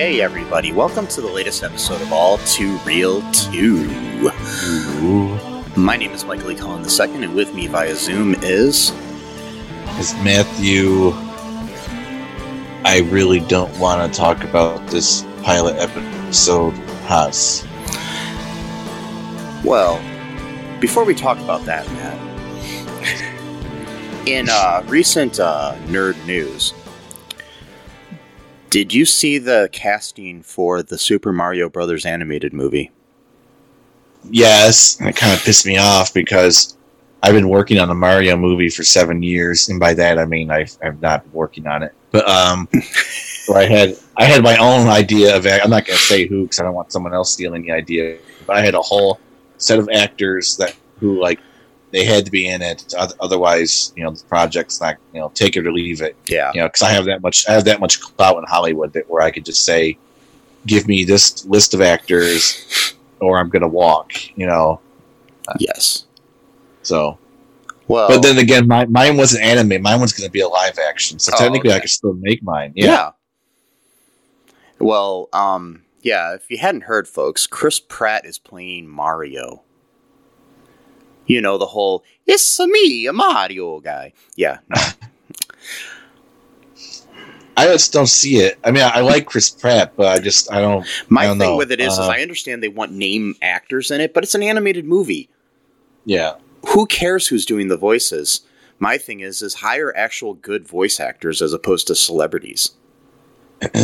Okay, everybody, welcome to the latest episode of All Too Real 2. My name is Michael E. Cullen II, and with me via Zoom is. Is Matthew. I really don't want to talk about this pilot episode, Haas. Well, before we talk about that, Matt, in uh, recent uh, nerd news, did you see the casting for the Super Mario Brothers animated movie? Yes, and it kind of pissed me off because I've been working on a Mario movie for seven years, and by that I mean I've, I've not been working on it. But um, so I had I had my own idea of I'm not going to say who because I don't want someone else stealing the idea. But I had a whole set of actors that who like they had to be in it. Otherwise, you know, the project's not, you know, take it or leave it. Yeah. You know, because I have that much, I have that much clout in Hollywood that where I could just say, give me this list of actors, or I'm going to walk. You know. Yes. So. Well, but then again, my, mine wasn't anime. Mine was going to be a live action, so Oh, technically okay. I could still make mine. yeah. Yeah. Well, um, yeah, if you hadn't heard, folks, Chris Pratt is playing Mario. You know, the whole, it's a me, a Mario guy. Yeah. no. I just don't see it. I mean, I, I like Chris Pratt, but I just I don't. My I thing don't know. with it is, is Uh, I understand they want name actors in it, but it's an animated movie. Yeah. Who cares who's doing the voices? My thing is, is hire actual good voice actors as opposed to celebrities.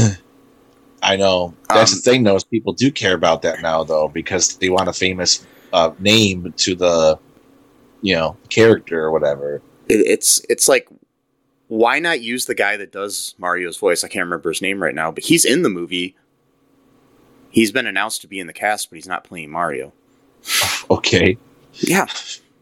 I know. That's Um, the thing, though. Is people do care about that now, though, because they want a famous uh, name to the, you know, character or whatever. It, it's it's like, why not use the guy that does Mario's voice? I can't remember his name right now, but he's in the movie. He's been announced to be in the cast, but he's not playing Mario. Okay. Yeah,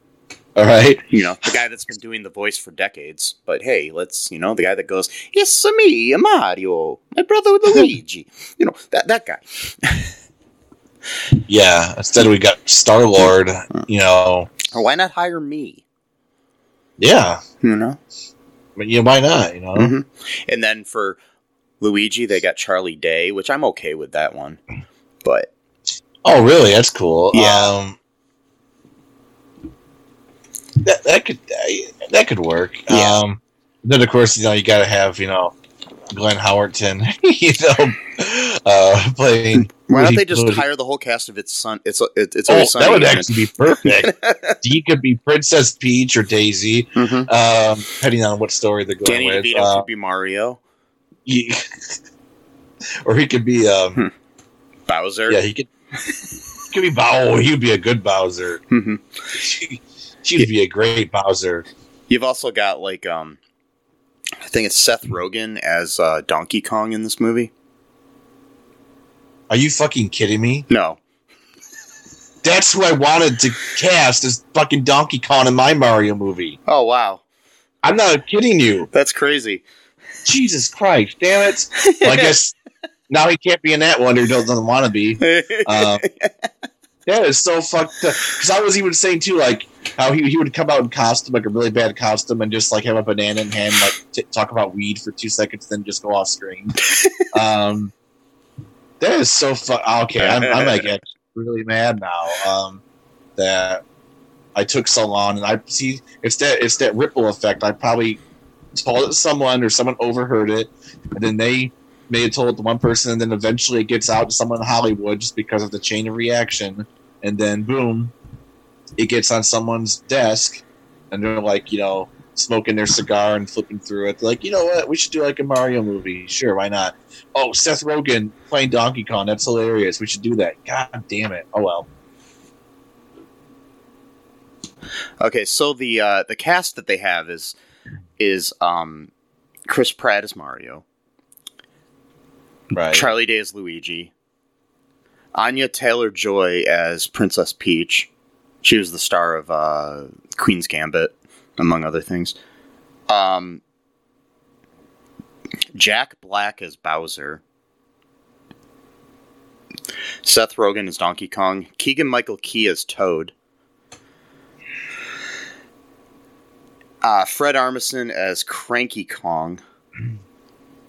All right. you know the guy that's been doing the voice for decades. But hey, let's you know the guy that goes, Yes, me, Mario, my brother Luigi." You know that that guy. Yeah. Instead, we got Star Lord. Mm. You know. Or why not hire me? Yeah. You know. But yeah, why not? You know. Mhm. And then for Luigi, they got Charlie Day, which I'm okay with that one. But Oh, really? That's cool. Yeah. Um, that that could that could work. Yeah. Um, then of course you know you got to have you know Glenn Howerton, you know, uh, playing. why don't they just hire the whole cast of its son? It's it's it's Oh, that would actually be perfect. he could be Princess Peach or Daisy, Mhm. um, depending on what story they're going Danny with. DeVito Uh, could be Mario. he- or he could be, um, Bowser. yeah, he could. he could be Bow. He would be a good Bowser. Mhm. She, she'd be a great Bowser. You've also got like um, think it's Seth Rogen as uh, Donkey Kong in this movie. Are you fucking kidding me? No, That's who I wanted to cast as fucking Donkey Kong in my Mario movie. oh wow, I'm not kidding you. that's crazy. Jesus Christ, damn it. Well, I guess now he can't be in that one or doesn't want to be. Um, that is so fucked up. Because I was even saying too, like how he, he would come out in costume, like a really bad costume, and just like have a banana in hand, like t- talk about weed for two seconds, then just go off screen. um, that is so fuck. Okay, I'm, I'm like actually really mad now. Um, that I took so long, and I see it's that it's that ripple effect. I probably told it to someone, or someone overheard it, and then they may have told one person, and then eventually it gets out to someone in Hollywood just because of the chain of reaction, and then boom, it gets on someone's desk, and they're like, you know, smoking their cigar and flipping through it. They're like, you know what? We should do like a Mario movie. Sure, why not? Oh, Seth Rogen playing Donkey Kong. That's hilarious. We should do that. God damn it. Oh well. Okay, so the uh, the cast that they have is is um, Chris Pratt as Mario, Right. Charlie Day as Luigi, Anya Taylor Joy as Princess Peach. She was the star of uh, Queen's Gambit, among other things. Um, Jack Black as Bowser. Seth Rogen as Donkey Kong. Keegan Michael Key as Toad. Uh, Fred Armisen as Cranky Kong.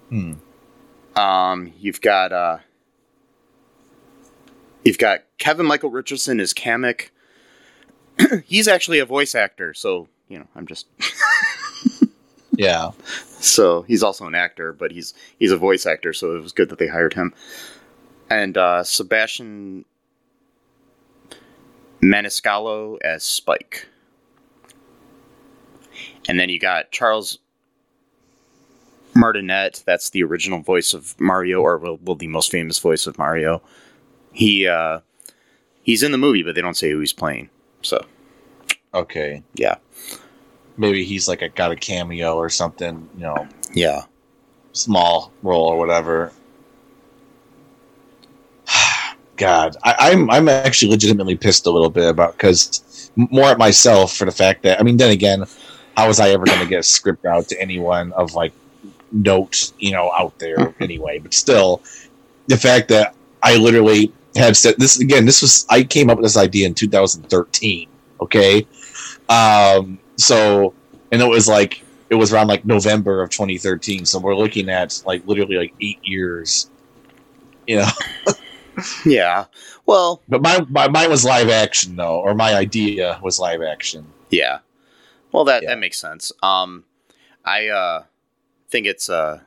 Hmm. Um, you've got uh, you've got Kevin Michael Richardson as Kamek. He's actually a voice actor, so you know I'm just Yeah. so he's also an actor, but he's he's a voice actor, so it was good that they hired him. And uh, Sebastian Maniscalco as Spike. And then you got Charles Martinet, that's the original voice of Mario, or will, well the most famous voice of Mario. He uh, he's in the movie, but they don't say who he's playing. So Okay. yeah, Maybe he's like a got a cameo or something. You know, yeah. small role or whatever. God, I, I'm I'm actually legitimately pissed a little bit about because more at myself for the fact that I mean, then again, how was I ever going to get a script out to anyone of like note, you know, out there anyway? But still, the fact that I literally had said this again, this was I came up with this idea in 2013. Okay, um, so and it was like it was around like November of 2013. So we're looking at like literally like eight years. You know, Yeah. Well, but my, my mine was live action though, or my idea was live action. yeah. Well, that Yeah. that makes sense. Um, I uh think it's uh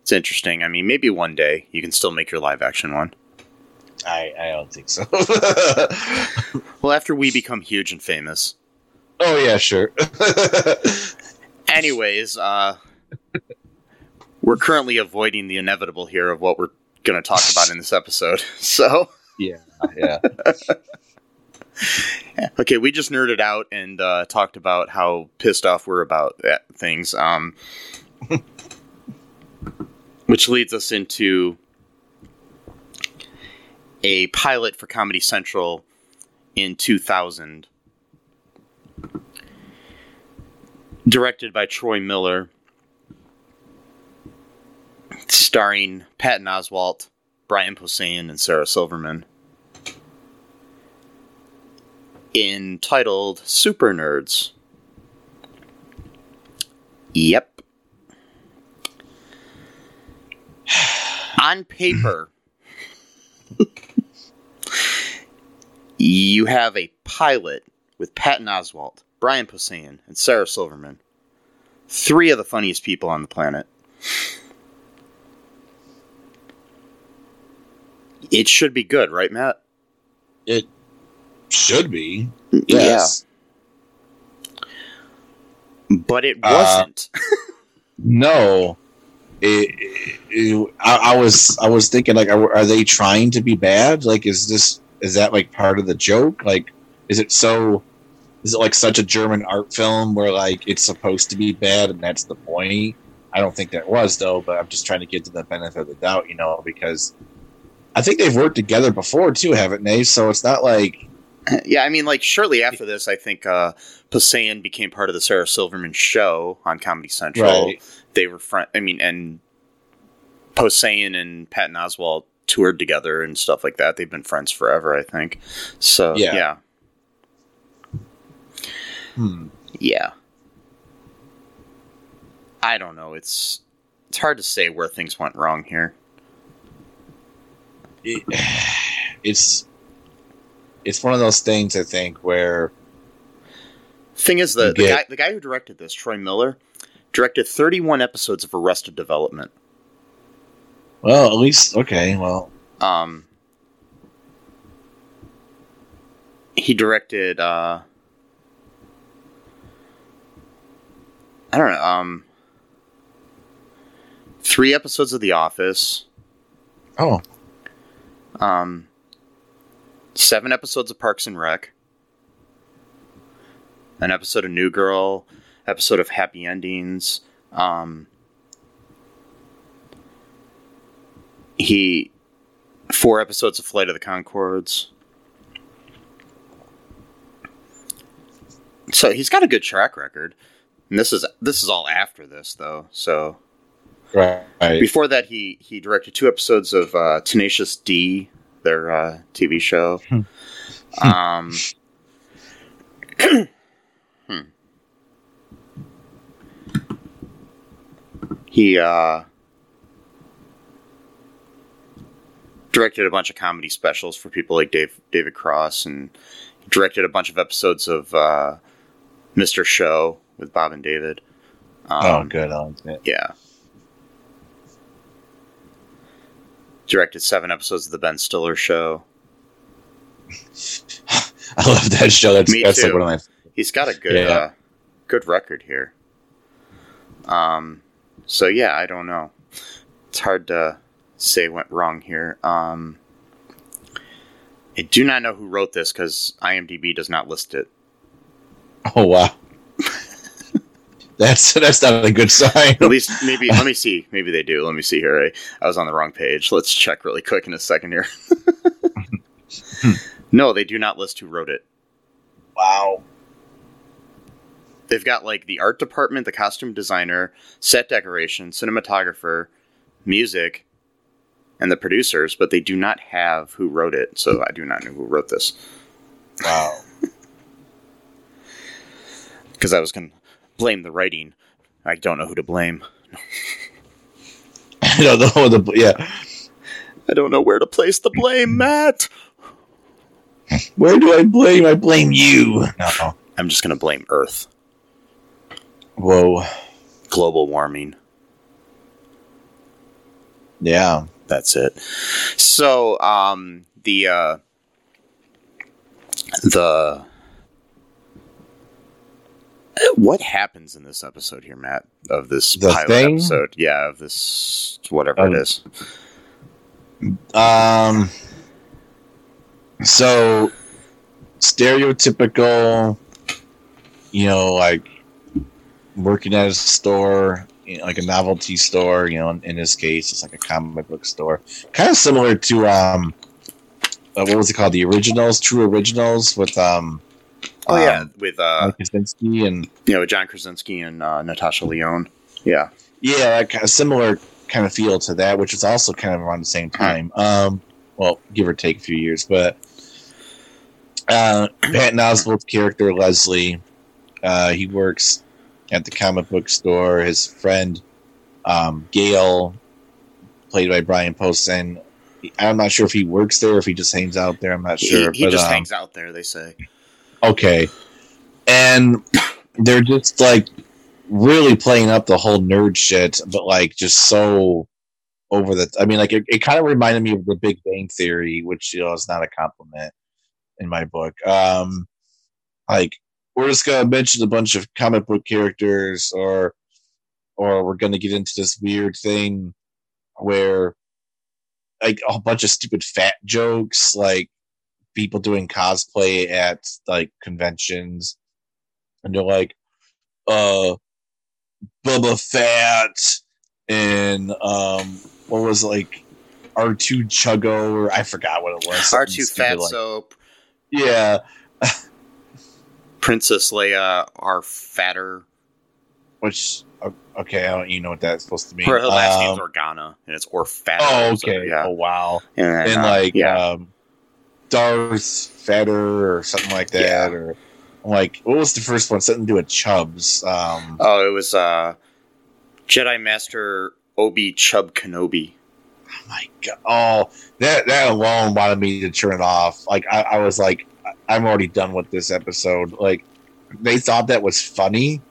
it's interesting. I mean, maybe one day you can still make your live action one. I I don't think so. Well, after we become huge and famous. oh yeah, sure. Anyways, uh we're currently avoiding the inevitable here of what we're going to talk about in this episode. So, yeah, yeah. okay, we just nerded out and uh, talked about how pissed off we're about things. Um, which leads us into a pilot for Comedy Central in 2000, directed by Troy Miller, starring Patton Oswalt, Brian Posehn, and Sarah Silverman entitled Super Nerds. Yep. On paper, you have a pilot with Patton Oswalt, Brian Posehn, and Sarah Silverman. Three of the funniest people on the planet. It should be good, right, Matt? It should be. Yes. Yeah. But it Uh, wasn't. No. It, it- I, I was I was thinking like are, are they trying to be bad? Like is this is that like part of the joke? Like is it so is it like such a German art film where like it's supposed to be bad and that's the point? I don't think that was though, but I'm just trying to get to the benefit of the doubt, you know, because I think they've worked together before too, haven't they? So it's not like Yeah, I mean, like shortly after this, I think uh, Posehn became part of the Sarah Silverman show on Comedy Central. Right. They were friend. I mean, and Posehn and Patton Oswalt toured together and stuff like that. They've been friends forever, I think. So Yeah. yeah, hmm. yeah. I don't know. It's it's hard to say where things went wrong here. it, it's it's one of those things I think where Thing is, the, the guy the guy who directed this, Troy Miller, directed 31 episodes of Arrested Development. Well, at least okay. Well, Um, he directed. Uh, I don't know. Um, three episodes of The Office. oh, Um, seven episodes of Parks and Rec. An episode of New Girl. Episode of Happy Endings. Um, he four episodes of Flight of the Conchords. So he's got a good track record. And this is this is all after this though. So right. before that he he directed two episodes of uh, Tenacious D, their uh, TV show. um He uh directed a bunch of comedy specials for people like Dave David Cross and directed a bunch of episodes of uh Mr. Show with Bob and David. oh, Um, good. I like yeah. Directed seven episodes of the Ben Stiller show. I love that show. That's Me that's like too. of my He's got a good Yeah. uh, good record here. Um so yeah, I don't know. It's hard to say went wrong here. Um I do not know who wrote this because IMDb does not list it. Oh wow. that's that's not a good sign. At least maybe let me see. Maybe they do. Let me see here. I, I was on the wrong page. Let's check really quick in a second here. no, they do not list who wrote it. Wow. They've got like the art department, the costume designer, set decoration, cinematographer, music, and the producers, but they do not have who wrote it. So I do not know who wrote this Wow. because I was going to blame the writing. I don't know who to blame. I don't know the yeah. I don't know where to place the blame, Matt. Where do I blame? I blame you. No. I'm just going to blame Earth. Whoa. Global warming. Yeah. That's it. So, um, the uh, the what happens in this episode here, Matt? Of this The pilot thing? episode, yeah, of this whatever Um, it is. Um. So stereotypical, you know, like working at a store, you know, like a novelty store. You know, in, in this case, it's like a comic book store, kind of similar to um, uh, what was it called? The originals, True Originals, with um, Oh yeah, um, with uh, Kaczynski and you know, John Krasinski and uh, Natasha Lyonne. Yeah, yeah, kind of similar kind of feel to that, which is also kind of around the same time. Um, well, give or take a few years, but uh, Patton Oswalt's character Leslie, uh, he works at the comic book store. His friend um, Gail, played by Brian Posehn. I'm not sure if he works there, or if he just hangs out there. I'm not sure. he, he but, just um, hangs out there. They say. okay and they're just like really playing up the whole nerd shit but like just so over the i mean like it, it kind of reminded me of the big bang theory which you know is not a compliment in my book um like we're just gonna mention a bunch of comic book characters or or we're gonna get into this weird thing where like a bunch of stupid fat jokes like people doing cosplay at like conventions and they're like uh Bubba Fat, and um what was it, like R2 Chuggo or I forgot what it was. R two Fat like- Soap, Yeah. Princess Leia are fatter. Which okay, I don't you know what that's supposed to mean. Her last Um, name's Organa, and it's or fatter. Oh, so, okay. yeah. Oh wow. And, and uh, like yeah, um Darth Fetter or something like that Yeah. or like what was the first one? Something to do with Chubs. Um oh, it was uh, Jedi Master Obi Chub Kenobi. oh my god oh that that alone wanted me to turn it off like i, I was like i'm already done with this episode like they thought that was funny.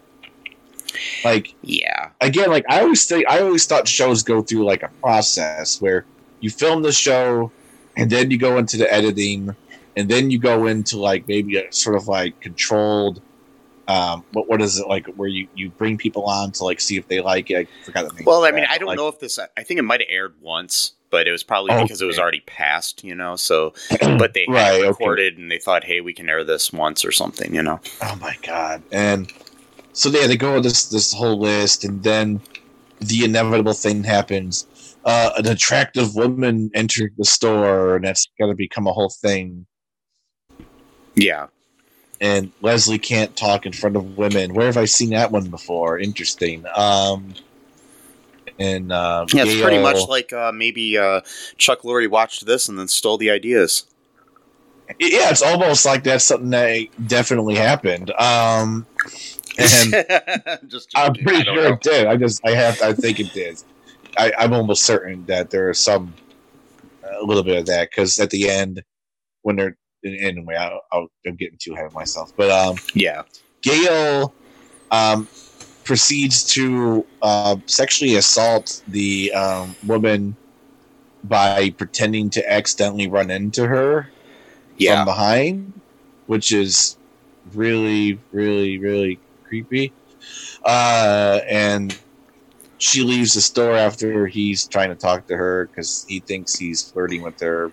Like Yeah. again, like I always think I always thought shows go through like a process where you film the show and then you go into the editing and then you go into like maybe a sort of like controlled um what what is it like where you you bring people on to like see if they like it i forgot the name Well, I mean, that, I don't like- know if this. I think it might have aired once, but it was probably because it was already passed, you know. So, but they Right, it okay. recorded and they thought, hey, we can air this once or something, you know. oh my god and so yeah they go this this whole list and then the inevitable thing happens uh an attractive woman entered the store and that's got to become a whole thing Yeah. and Leslie can't talk in front of women. Where have I seen that one before? Interesting. Um, and um, Yeah, it's pretty much like uh, maybe uh, Chuck Lorre watched this and then stole the ideas. yeah, it's almost like that's something that definitely happened. Um, and Just I'm pretty sure know. it did. I just I have I think it did. I, I'm almost certain that there is some a little bit of that because at the end when they're anyway, I, I'll, I'm getting too ahead of myself, but um. Yeah. Gail um, proceeds to uh, sexually assault the um, woman by pretending to accidentally run into her from behind, which is really, really, really creepy. Uh, and she leaves the store after he's trying to talk to her because he thinks he's flirting with her.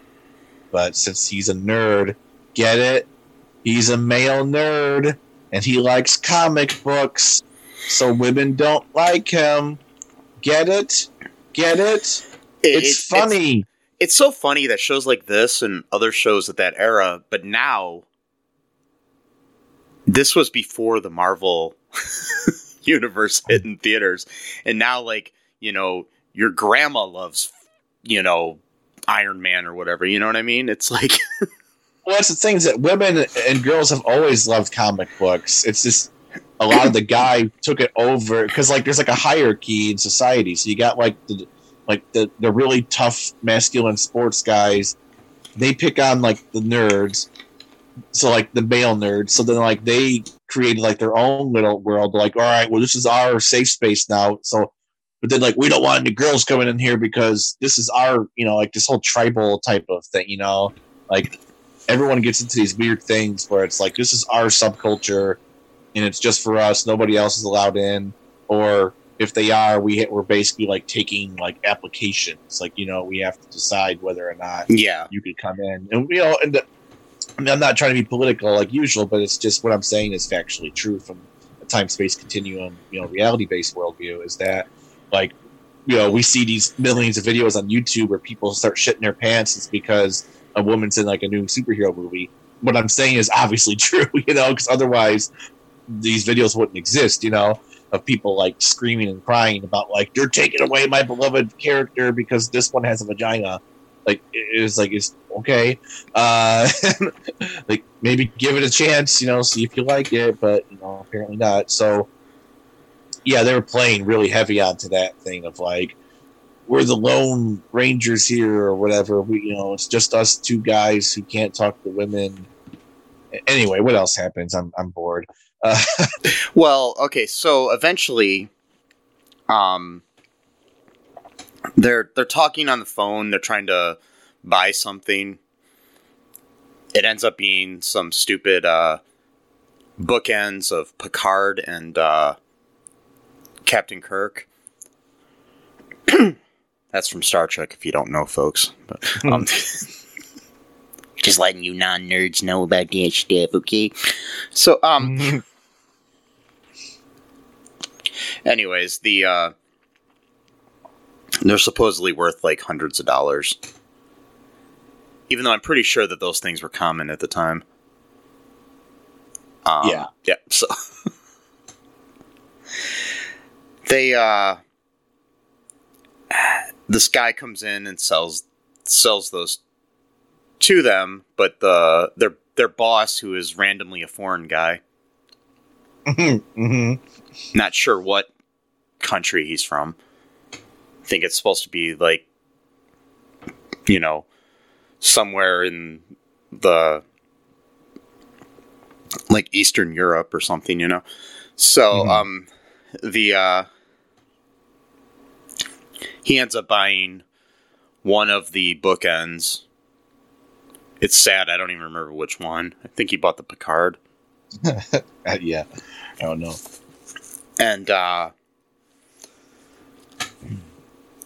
But since he's a nerd, get it? He's a male nerd and he likes comic books, so women don't like him. Get it? Get it? It- It's funny. It's, so funny that shows like this and other shows at that era, but now this was before the Marvel universe hit in theaters, and now like you know your grandma loves you know Iron Man or whatever. You know what I mean? It's like Well, that's the thing is that women and girls have always loved comic books. It's just a lot of the guy took it over because like there's like a hierarchy in society. So you got like the like the the really tough masculine sports guys. They pick on like the nerds. So like the male nerds. So then like they created like their own little world. Like all right, well this is our safe space now. So. But then, like, we don't want any girls coming in here because this is our, you know, like this whole tribal type of thing, you know, like everyone gets into these weird things where it's like this is our subculture and it's just for us. Nobody else is allowed in. Or if they are we we're basically like taking like applications. Like you know we have to decide whether or not yeah, you could come in. And we all I mean, i'm not trying to be political like usual but it's just what i'm saying is factually true from a time space continuum you know reality based worldview is that like you know we see these millions of videos on youtube where people start shitting their pants it's because a woman's in like a new superhero movie. What I'm saying is obviously true, you know, because otherwise these videos wouldn't exist, you know, of people like screaming and crying about like you're taking away my beloved character because this one has a vagina. Like it is like it's okay, uh, like maybe give it a chance, you know, see if you like it, but you know apparently not. So yeah, they were playing really heavy onto that thing of like we're the lone rangers here or whatever. We, you know, it's just us two guys who can't talk to women. Anyway, what else happens? I'm I'm bored. Uh, Well, okay, so eventually, um, they're they're talking on the phone. They're trying to buy something. It ends up being some stupid uh, bookends of Picard and uh, Captain Kirk. That's from Star Trek, if you don't know, folks. But um, just letting you non-nerds know about that stuff, okay? So, um, anyways, the uh they're supposedly worth like hundreds of dollars. Even though I'm pretty sure that those things were common at the time. Um, Yeah. Yeah. So they uh this guy comes in and sells sells those to them, but the their their boss, who is randomly a foreign guy, hmm not sure what country he's from. I think it's supposed to be like, you know, somewhere in the like Eastern Europe or something, you know. So Mhm. um the uh he ends up buying one of the bookends. It's sad, I don't even remember which one. I think he bought the Picard. Uh, yeah, I don't know. And uh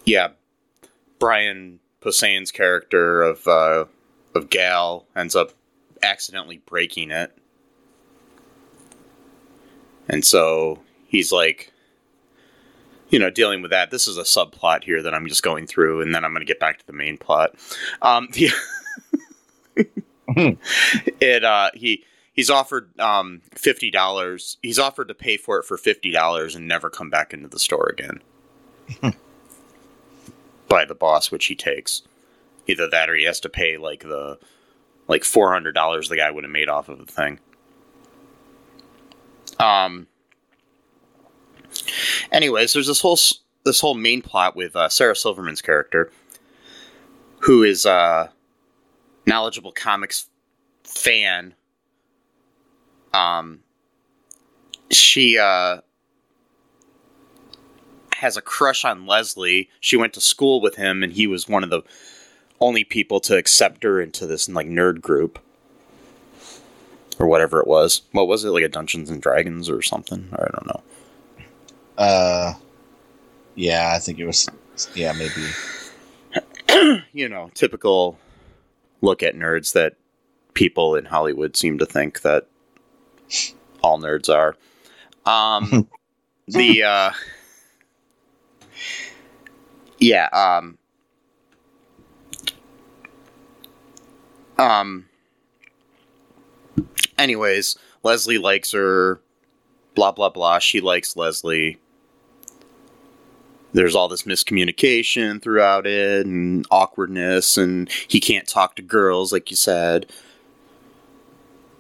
yeah, Brian Posehn's character of uh of Gal ends up accidentally breaking it. And so he's like you know, dealing with that. This is a subplot here that I'm just going through, and then I'm going to get back to the main plot. Um, the it uh, he he's offered um, fifty dollars. He's offered to pay for it for fifty dollars and never come back into the store again. By the boss, which he takes. Either that, or he has to pay like the like four hundred dollars the guy would have made off of the thing. Um. Anyways, there's this whole this whole main plot with uh, Sarah Silverman's character, who is a knowledgeable comics fan. Um, she uh has a crush on Leslie. She went to school with him, and he was one of the only people to accept her into this like nerd group or whatever it was. What was it like a Dungeons and Dragons or something? I don't know. Uh, yeah, I think it was. Yeah, maybe. you know, typical look at nerds that people in Hollywood seem to think that all nerds are. Um, the uh, yeah, um, um. Anyways, Leslie likes her. Blah blah blah. She likes Leslie there's all this miscommunication throughout it and awkwardness and he can't talk to girls like you said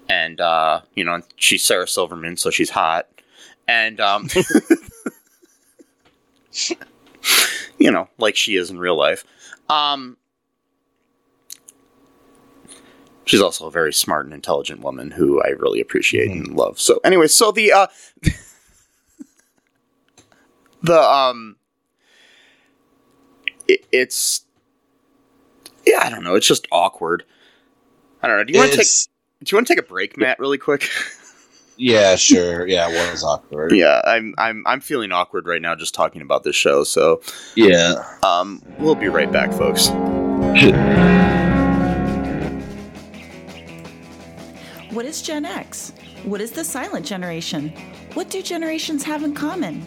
and uh you know she's sarah silverman so she's hot and um you know like she is in real life um she's also a very smart and intelligent woman who i really appreciate and love so anyway so the uh the um it, it's yeah, I don't know. It's just awkward. I don't know. Do you want to take Do you want to take a break, Matt, really quick? Yeah, sure. Yeah, one was awkward. yeah, I'm I'm I'm feeling awkward right now just talking about this show. So, Yeah. um, we'll be right back, folks. What is Gen X? What is the silent generation? What do generations have in common?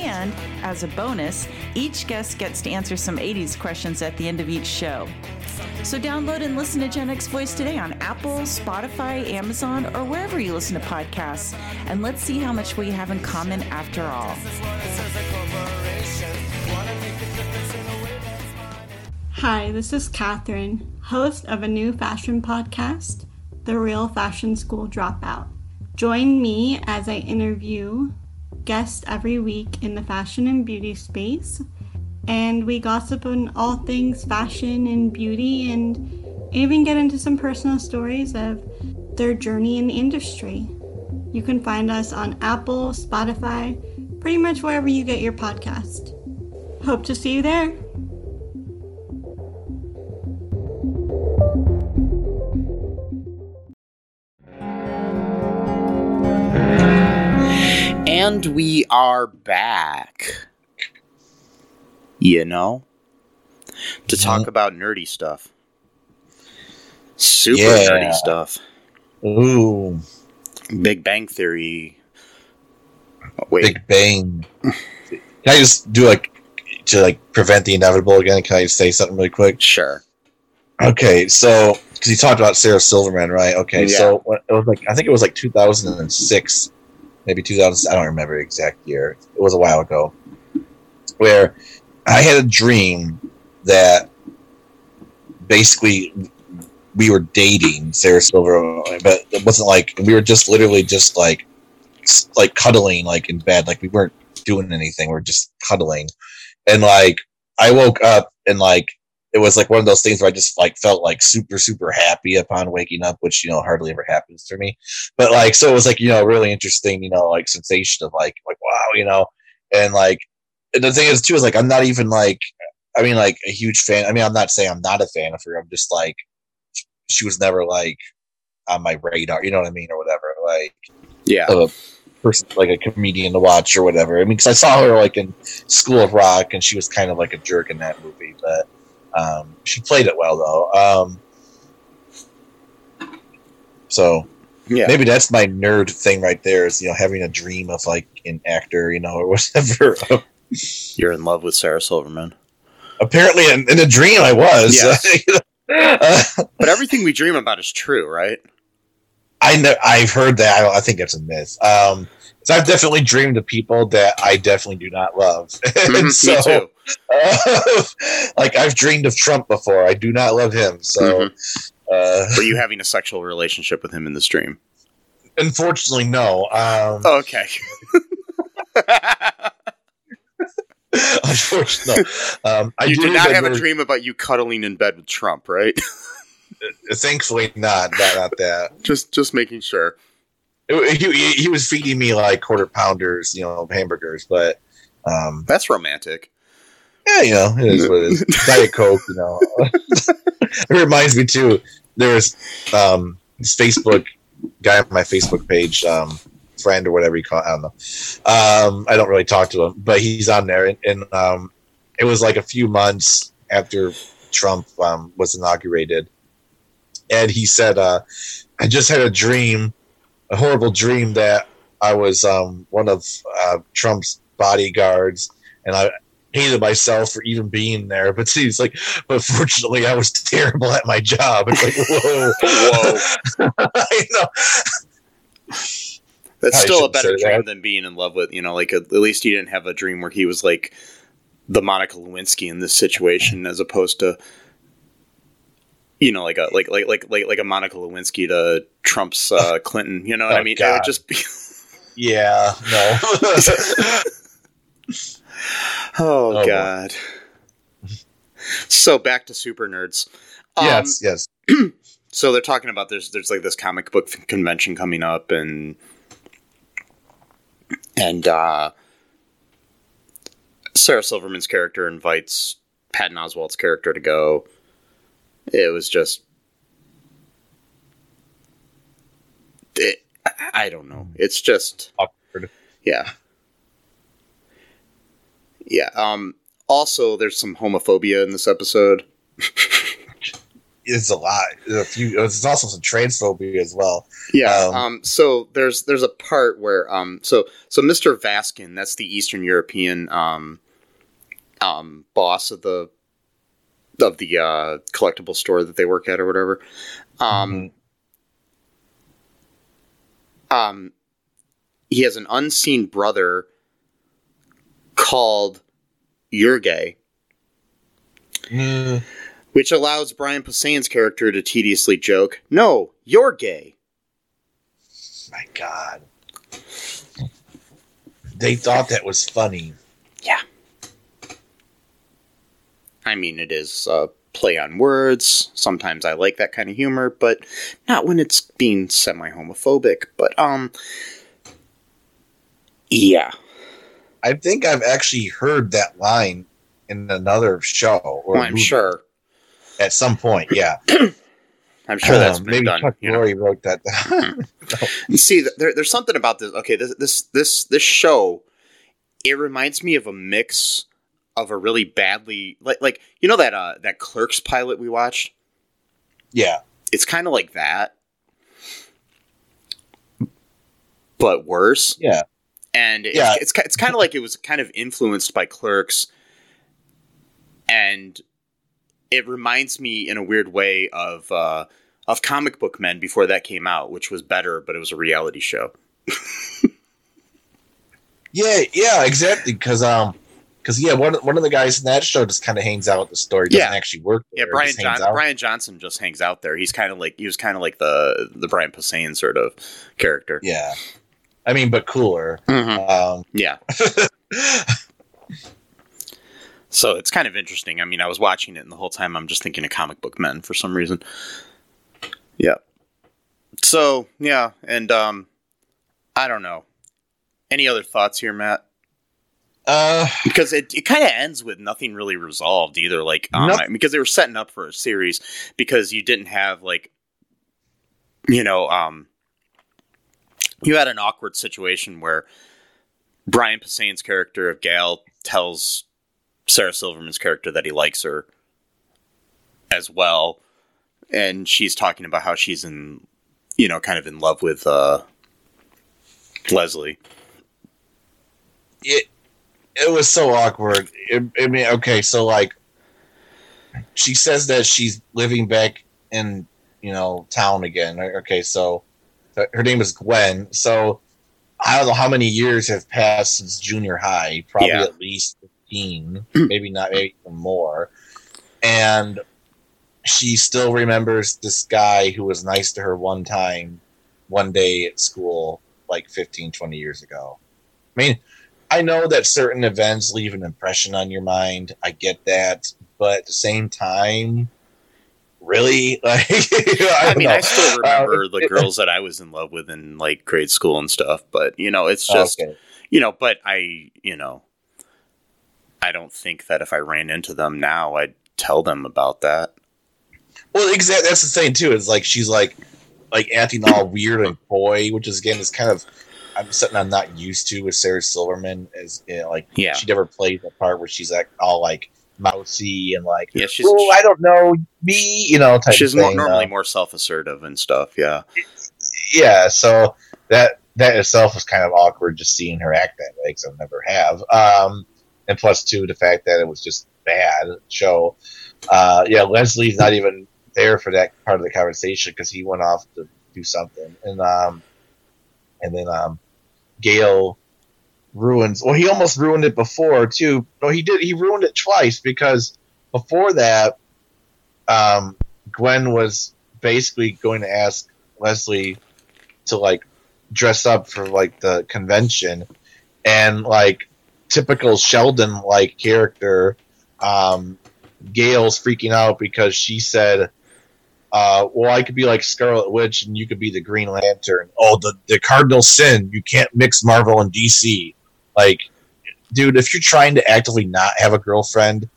And as a bonus, each guest gets to answer some 80s questions at the end of each show. So download and listen to Gen X Voice today on Apple, Spotify, Amazon, or wherever you listen to podcasts. And let's see how much we have in common after all. Hi, this is Catherine, host of a new fashion podcast, The Real Fashion School Dropout. Join me as I interview guests every week in the fashion and beauty space, and we gossip on all things fashion and beauty and even get into some personal stories of their journey in the industry. You can find us on Apple, Spotify, pretty much wherever you get your podcast. Hope to see you there. And we are back. You know, to talk about nerdy stuff. Super Yeah. nerdy stuff. Ooh, Big Bang Theory. Oh, wait, Big Bang. Can I just do like to like prevent the inevitable again? Can I say something really quick? sure. Okay, so because you talked about Sarah Silverman, right? Okay, Yeah. so it was like I think it was like 2006 maybe 2000. I don't remember exact year. It was a while ago, where I had a dream that basically we were dating Sarah Silver, but it wasn't like we were just literally just like like cuddling like in bed, like we weren't doing anything. We are just cuddling, and like I woke up and like it was like one of those things where I just like felt like super super happy upon waking up, which you know hardly ever happens for me. But like so it was like you know really interesting you know like sensation of like like wow you know and like and the thing is too is like I'm not even like I mean like a huge fan. I mean I'm not saying I'm not a fan of her. I'm just like she was never like on my radar. You know what I mean or whatever. Like yeah. A person like a comedian to watch or whatever. I mean, because I saw her like in School of Rock, and she was kind of like a jerk in that movie, but um, she played it well though. Um, so yeah, maybe that's my nerd thing right there. Is you know having a dream of like an actor, you know, or whatever. You're in love with Sarah Silverman. Apparently, in, in a dream, I was. Yes. but everything we dream about is true, right? I know I've heard that. I, I think it's a myth. Um, so I've definitely dreamed of people that I definitely do not love. Mm-hmm, so, me too. Uh, like I've dreamed of Trump before. I do not love him. So, mm-hmm. uh, are you having a sexual relationship with him in this dream? Unfortunately, no. Um, okay. Unfortunately, um, I you do not have a dream about you cuddling in bed with Trump, right? Thankfully, not not, not that. just just making sure. He, he was feeding me like quarter pounders, you know, hamburgers, but um, that's romantic. Yeah, you know, it is what it is. Diet Coke, you know. it reminds me too. There was um, this Facebook guy on my Facebook page, um, friend or whatever you call. It, I don't know. Um, I don't really talk to him, but he's on there, and, and um, it was like a few months after Trump um, was inaugurated, and he said, uh, "I just had a dream, a horrible dream that I was um, one of uh, Trump's bodyguards, and I." Hated myself for even being there, but he's like, but fortunately, I was terrible at my job. It's like, whoa, whoa, I know. That's still a better dream that. than being in love with, you know, like a, at least he didn't have a dream where he was like the Monica Lewinsky in this situation, as opposed to you know, like a like like like like like a Monica Lewinsky to Trump's uh, Clinton. You know what oh, I mean? God. It would just be. yeah. No. oh, oh, God. So back to super nerds. Um, yes. Yes. so they're talking about there's there's like this comic book convention coming up and and uh Sarah Silverman's character invites Patton Oswalt's character to go it was just. It, I don't know. It's just awkward. Yeah. Yeah. Um. Also, there's some homophobia in this episode. it's a lot. There's a few. There's also some transphobia as well. Yeah. Um, um, so there's there's a part where um so so Mr. Vaskin, that's the Eastern European um um boss of the of the uh, collectible store that they work at or whatever. Um, mm-hmm. um, he has an unseen brother called You're Gay, mm. which allows Brian Posehn's character to tediously joke, "No, you're gay." My God, they thought that was funny. Yeah. I mean, it is a play on words. Sometimes I like that kind of humor, but not when it's being semi homophobic. But, um, yeah. I think I've actually heard that line in another show. Or I'm sure. At some point, yeah. I'm sure that's um, maybe done. Chuck Lorre wrote that. no. See, there, there's something about this. Okay, this this this this show. It reminds me of a mix of a really badly like like you know that uh that Clerks pilot we watched. Yeah, it's kind of like that, but worse. Yeah, and it's, yeah, it's it's kind of like it was kind of influenced by Clerks, and it reminds me in a weird way of uh, of Comic Book Men before that came out, which was better, but it was a reality show. Yeah, yeah, exactly. Because um, because yeah, one one of the guys in that show just kind of hangs out at the store. He doesn't Yeah. actually work. Yeah, Brian John- Brian Johnson just hangs out there. He's kind of like he was kind of like the the Brian Posehn sort of character. Yeah, I mean, but cooler. Mhm. Um, Yeah. So it's kind of interesting. I mean, I was watching it, and the whole time I'm just thinking of comic book men for some reason. Yeah. So yeah, and um, I don't know. Any other thoughts here, Matt? Uh, Because it, it kind of ends with nothing really resolved either. Like, um, because they were setting up for a series because you didn't have like, you know, um, you had an awkward situation where Brian Posehn's character of Gail tells Sarah Silverman's character that he likes her as well, and she's talking about how she's in, you know, kind of in love with uh, Leslie. it it was so awkward. It, I mean, okay, so like, she says that she's living back in you know town again. Okay, so her name is Gwen. So I don't know how many years have passed since junior high. Probably Yeah. at least fifteen, maybe not, maybe even more. And she still remembers this guy who was nice to her one time, one day at school, like 15, 20 years ago. I mean, I know that certain events leave an impression on your mind. I get that, but at the same time, really, like I, I mean, know. I still remember Uh, the girls that I was in love with in like grade school and stuff, but you know, it's just Okay. you know, but I, you know, I don't think that if I ran into them now, I'd tell them about that. Well, exactly. That's the thing too. Is like she's like like acting all weird and coy, which is again is kind of I'm something I'm not used to with Sarah Silverman. Is you know, like Yeah. she never plays the part where she's like all like mousy and like Yeah, she's oh I don't know me, you know type she's more, normally uh, more self-assertive and stuff. Yeah, yeah. So that that itself was kind of awkward just seeing her act that way because I never have. Um, and plus two, the fact that it was just bad show. Uh, yeah, Leslie's not even there for that part of the conversation because he went off to do something, and um, and then um, Gail ruins. Well, he almost ruined it before too. No, he did. He ruined it twice because before that, um, Gwen was basically going to ask Leslie to like dress up for like the convention, and like typical Sheldon like character, um, Gail's freaking out because she said. Uh, well, I could be like Scarlet Witch, and you could be the Green Lantern. Oh, the the cardinal sin: you can't mix Marvel and DC. Like, dude, if you're trying to actively not have a girlfriend,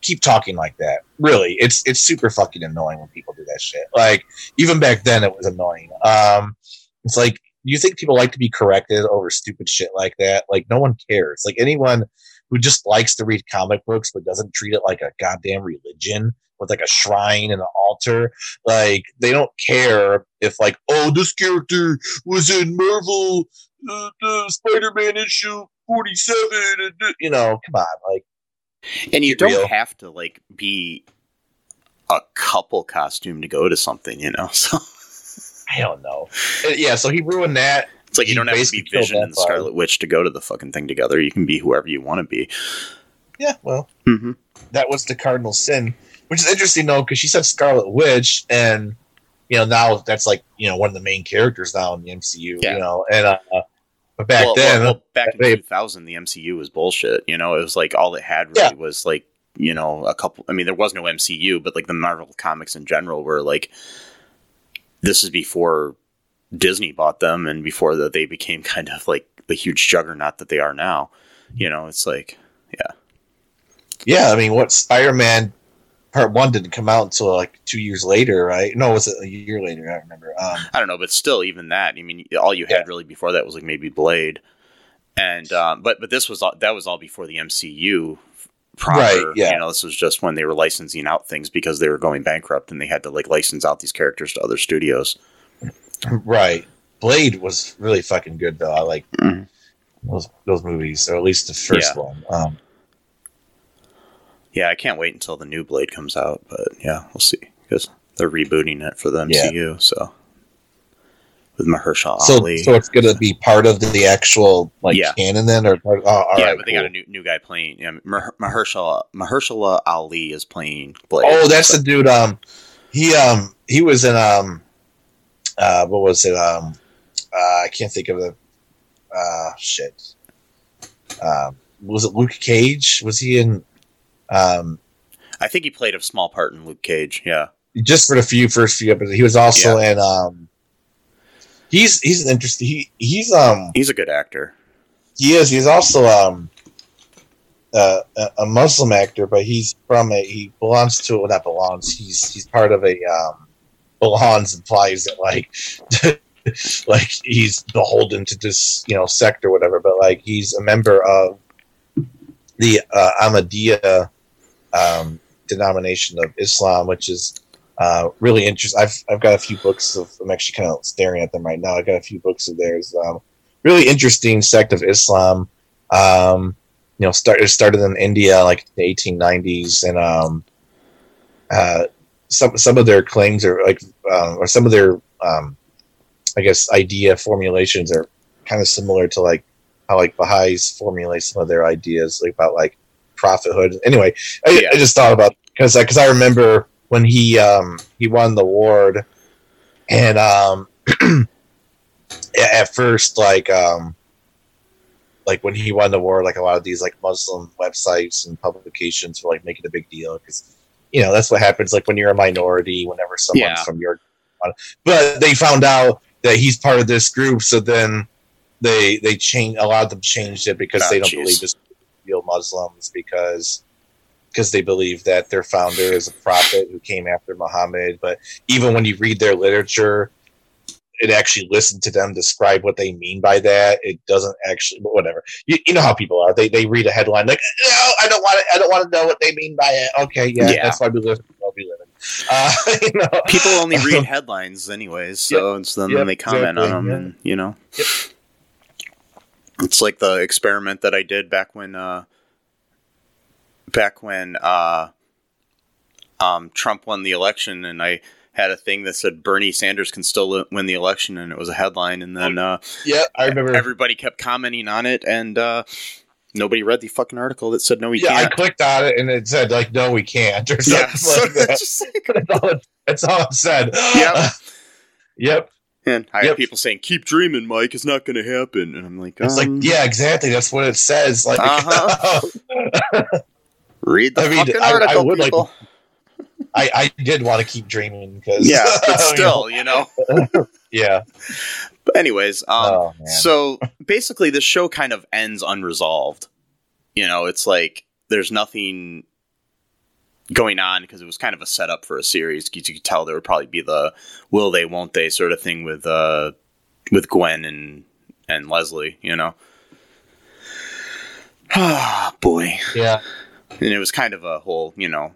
keep talking like that. Really, it's it's super fucking annoying when people do that shit. Like, even back then, it was annoying. Um, it's like, you think people like to be corrected over stupid shit like that? Like, no one cares. Like, anyone who just likes to read comic books but doesn't treat it like a goddamn religion with like a shrine and an altar, like, they don't care if, like, oh, this character was in Marvel uh, uh, Spider Man issue 47, and, uh, you know, come on. Like, and you don't real. have to like be a couple costume to go to something, you know. So I don't know. Yeah, so he ruined that. It's like you He don't have to be Vision and. Scarlet Witch to go to the fucking thing together. You can be whoever you want to be. Yeah, well, Mm-hmm. that was the cardinal sin, which is interesting though, because she said Scarlet Witch, and you know now that's like you know one of the main characters now in the MCU. Yeah. You know, and uh, but back well, then, well, well, back in they- 2000, the MCU was bullshit. You know, it was like all it had really Yeah. was like you know a couple. I mean, there was no MCU, but like the Marvel comics in general were like this is before Disney bought them and before that they became kind of like the huge juggernaut that they are now. You know, it's like yeah, Yeah, I mean, what Spider Man Part One didn't come out until like two years later, right? No, it was it a year later? I don't remember. Um, I don't know, but still, even that. I mean, all you had really before that was like maybe Blade, and um, but but this was all, that was all before the MCU. Proper, Right, yeah. You know, this was just when they were licensing out things because they were going bankrupt and they had to like license out these characters to other studios. Right. Blade was really fucking good though. I like Mhm. those those movies, or at least the first Yeah. one. Um, Yeah, I can't wait until the new Blade comes out, but yeah, we'll see because they're rebooting it for the Yeah. MCU. So with Mahershala So, Ali. so it's gonna be part of the actual like Yeah. canon then, or part, oh, all yeah, right, but they got a new new guy playing. Yeah, Maher- Mahershala Mahershala Ali is playing Blade. Oh, that's the dude. Um, he um he was in um, uh, what was it? Um, uh, I can't think of the, uh, shit. Um, was it Luke Cage? Was he in? Um, I think he played a small part in Luke Cage. Yeah, just for the few first few episodes. He was also in um. He's he's an interesting. He he's um he's a good actor. he is he's also um. Uh, a, a Muslim actor, but he's from a he belongs to well, not belongs. He's he's part of a um, belongs implies that like like he's beholden to this you know sect or whatever. But like he's a member of the uh, Ahmadiyya um, denomination of Islam, which is uh, really interesting. I've I've got a few books of. I'm actually kind of staring at them right now. I got a few books of theirs. Um, really interesting sect of Islam. Um, you know, it started in India like the 1890s, and um, uh, some some of their claims are like, um, or some of their, um, I guess, idea formulations are kind of similar to like how like Baha'is formulate some of their ideas like about like prophethood. Anyway, I. I just thought about because because I remember when he um, he won the award, and um, at first like um, like when he won the award, like a lot of these like Muslim websites and publications were like making a big deal because you know that's what happens like when you're a minority whenever someone's Yeah. from your but they found out that he's part of this group so then they they change a lot of them changed it because Ah, they don't jeez. believe this real Muslims because because they believe that their founder is a prophet who came after Muhammad but even when you read their literature it actually listened to them describe what they mean by that. It doesn't actually but whatever. You, you know how people are. They, they read a headline like no i don't want to i don't want to know what they mean by it. Okay yeah, Yeah. that's why we live in the world we live in uh, you know. People only read headlines anyways, so it's then Yep, they comment on them, yeah. and you know, Yep. it's like the experiment that I did back when, uh, back when uh, um, Trump won the election, and I had a thing that said Bernie Sanders can still win the election, and it was a headline, and then uh, yeah i remember everybody kept commenting on it, and uh, nobody read the fucking article that said no, we yeah i can't. I clicked on it and it said like no we can't or something Yeah, so like that. it's like, that's, all it, that's all it said Yep. yep and I Yep. had people saying, "Keep dreaming, Mike. It's not going to happen," and I'm like, it's um, like yeah exactly that's what it says like Uh-huh. Read the I mean, fucking I- I article, would like people. I, I did want to keep dreaming because yeah, but still, you know. yeah But anyways, um, oh so basically, this show kind of ends unresolved. You know, it's like there's nothing going on because it was kind of a setup for a series. You could tell there would probably be the will they, won't they sort of thing with uh with Gwen and and Leslie. You know. Ah, boy. yeah and it was kind of a whole you know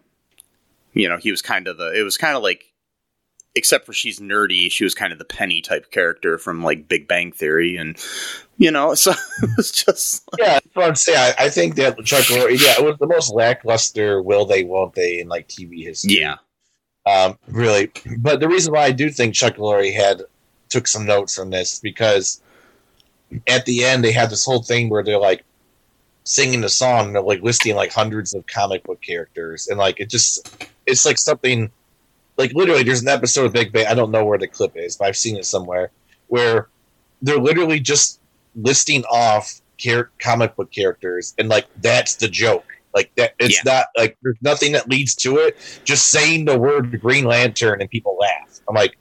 you know he was kind of the it was kind of like except for she's nerdy she was kind of the penny type character from like big bang theory and you know so it was just like, yeah that's what i'm saying I, I think that chuck Lorre, yeah it was the most lackluster will they won't they in like tv history yeah um, really. But the reason why I do think Chuck Lorre had took some notes from this because at the end they had this whole thing where they're like singing the song, and like listing like hundreds of comic book characters, and like it just it's like something like literally there's an episode of Big Bang. I don't know where the clip is, but I've seen it somewhere where they're literally just listing off char- comic book characters, and like that's the joke. Like that, it's not like there's nothing that leads to it. Just saying the word Green Lantern and people laugh. I'm like,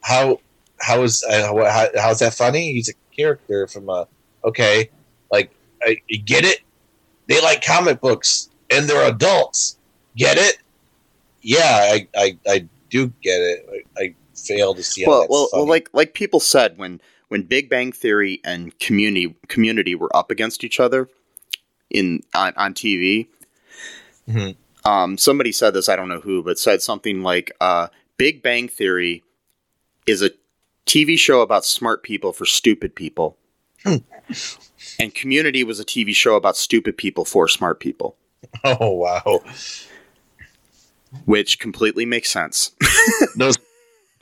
how how is uh, how, how's that funny? He's a character from a okay, like I, you get it. They like comic books and they're adults. Get it? Yeah, I I, I do get it. I, I fail to see how well well, well like like people said when when big bang theory and community community were up against each other in on, on tv Mhm. um somebody said this i don't know who but said something like uh big bang theory is a tv show about smart people for stupid people. and community was a tv show about stupid people for smart people oh wow, which completely makes sense those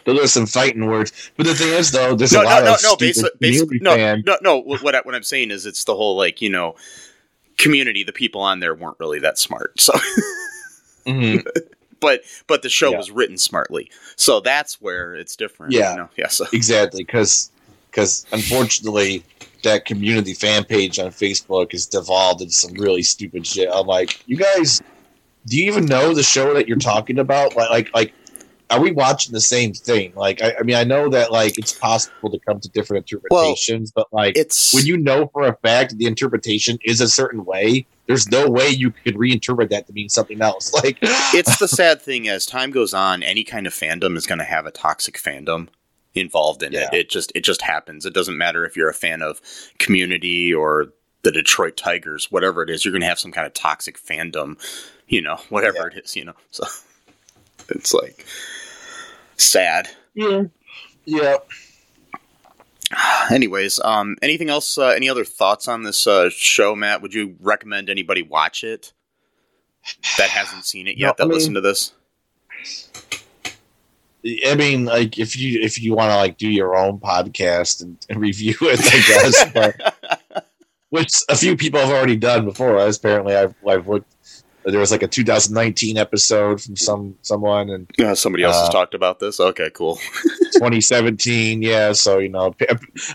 those are some fighting words. But the thing is, though, there's no, a lot no, no, of no. Basically, community no, fan- no, no. What what, I, what I'm saying is, it's the whole like you know, community. The people on there weren't really that smart. So, Mhm. but but the show Yeah. was written smartly. So that's where it's different. Yeah. You know? Yeah. So exactly because because unfortunately that community fan page on Facebook has devolved into some really stupid shit. I'm like, you guys, do you even know the show that you're talking about? Like, like, like, are we watching the same thing? Like, I, I mean, I know that like it's possible to come to different interpretations, but like it's when you know for a fact the interpretation is a certain way, there's no way you could reinterpret that to mean something else. Like, it's the sad thing as time goes on any kind of fandom is going to have a toxic fandom involved in Yeah. it it just it just happens. It doesn't matter if you're a fan of community or the detroit tigers whatever it is you're going to have some kind of toxic fandom you know whatever it is you know. So it's like sad. Yeah, yeah. anyways um anything else uh, any other thoughts on this uh, show matt? Would you recommend anybody watch it that hasn't seen it yet No, that I mean- listen to this I mean, like if you if you want to like do your own podcast and, and review it, I guess. but, which a few people have already done before us. Apparently, I've I've looked. There was like a 2019 episode from some someone and Yeah, somebody else has Uh, talked about this. Okay, cool. 2017. Yeah, so you know,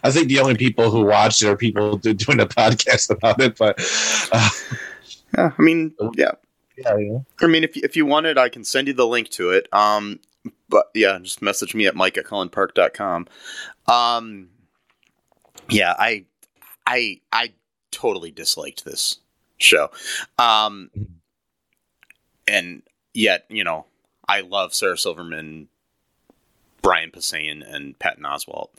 I think the only people who watched it are people doing a podcast about it. But uh, Yeah, I mean, yeah. yeah, know. I mean, if you, if you want it, I can send you the link to it. Um, but yeah, just message me at mike at cullenpark.com. Um, yeah, I, I, I totally disliked this show. Um, and yet, you know, I love Sarah Silverman, Brian Posehn, and Patton Oswalt.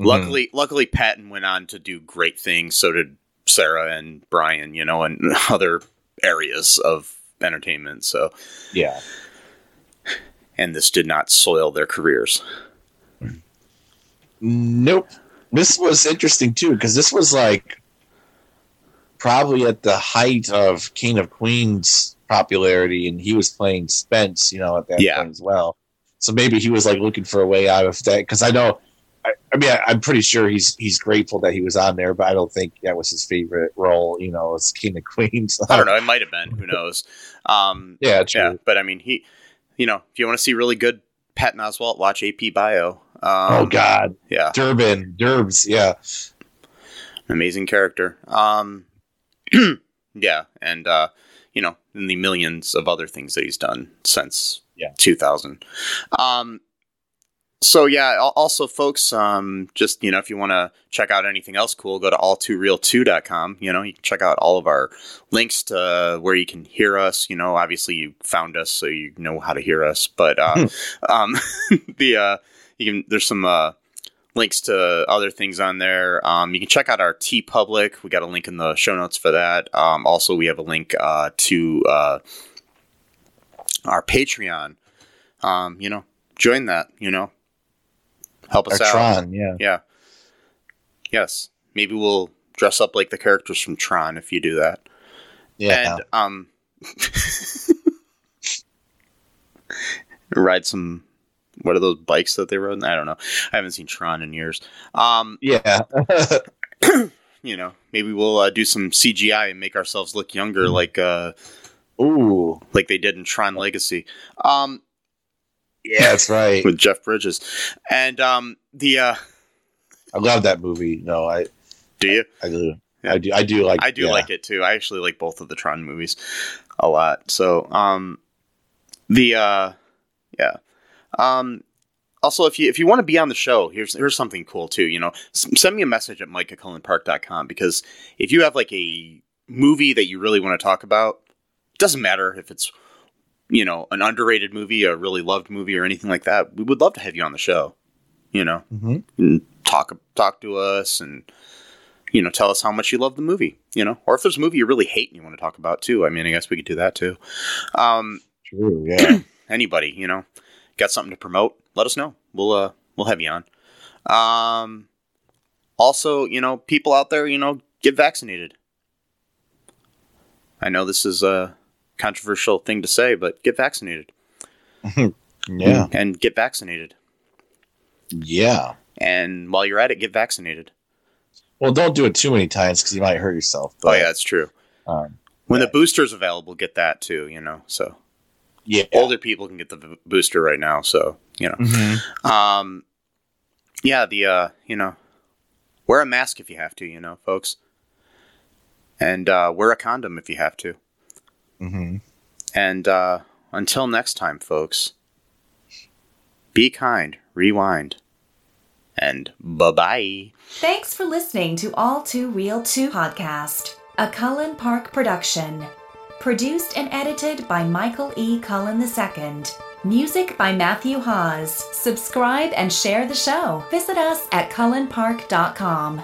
Luckily, luckily, Patton went on to do great things. So did Sarah and Brian, you know, and other areas of entertainment. So, yeah. And this did not soil their careers. Nope. This was interesting too because this was like probably at the height of King of Queens popularity, and he was playing Spence, you know, at that Yeah. point as well. So maybe he was like looking for a way out of that because I know. I, I mean, I, I'm pretty sure he's he's grateful that he was on there, but I don't think that was his favorite role. You know, as King of Queens. I don't know. It might have been. Who knows? Um, Yeah, true. yeah, but I mean, he, you know, if you want to see really good Patton Oswalt, watch AP Bio. Um, oh God, yeah, Durbin, Durbs, yeah. amazing character. Um, yeah, and uh, you know, in the millions of other things that he's done since Yeah. 2000. Um, so yeah, also folks, um, just you know, if you want to check out anything else cool, go to all2real2.com. You know, you can check out all of our links to where you can hear us. You know, obviously you found us, so you know how to hear us. But uh, um, the uh, you can there's some uh, links to other things on there. Um, you can check out our TeePublic. We got a link in the show notes for that. Um, also, we have a link uh, to uh, our Patreon. Um, you know, join that. You know, help us Or out. Tron, yeah. Yeah. Yes. Maybe we'll dress up like the characters from Tron if you do that. Yeah. And um ride some what are those bikes that they rode? I don't know. I haven't seen Tron in years. Um, yeah. you know, maybe we'll uh, do some CGI and make ourselves look younger like uh Ooh. like they did in Tron Legacy. Um Yeah, that's right. with Jeff Bridges. And um the uh I love that movie. No, I do you? I do. Yeah. I do. I do like. I do yeah. like it too. I actually like both of the Tron movies a lot. So, um, the uh, yeah. Um, also, if you if you want to be on the show, here's here's something cool too. You know, send me a message at mike at cullenpark.com because if you have like a movie that you really want to talk about, doesn't matter if it's you know an underrated movie, a really loved movie, or anything like that. We would love to have you on the show. You know, Mhm. talk talk to us and you know tell us how much you love the movie you know or if there's a movie you really hate and you want to talk about too i mean i guess we could do that too um True. Yeah. anybody you know got something to promote let us know we'll uh we'll have you on um also you know people out there you know get vaccinated i know this is a controversial thing to say but get vaccinated yeah. and get vaccinated Yeah. And while you're at it, get vaccinated. Well, don't do it too many times because you might hurt yourself. Oh yeah, that's true. Um, When the booster's available, get that too. You know, so yeah. older people can get the booster right now. So you know, Mhm. um, yeah, the uh, you know, wear a mask if you have to. You know, folks, and uh, wear a condom if you have to. Mhm. And uh, until next time, folks, be kind, rewind, and bye bye. Thanks for listening to All Too Real 2 podcast, a Cullen Park production. Produced and edited by Michael E. Cullen II. Music by Matthew Hawes. Subscribe and share the show. Visit us at cullenpark.com.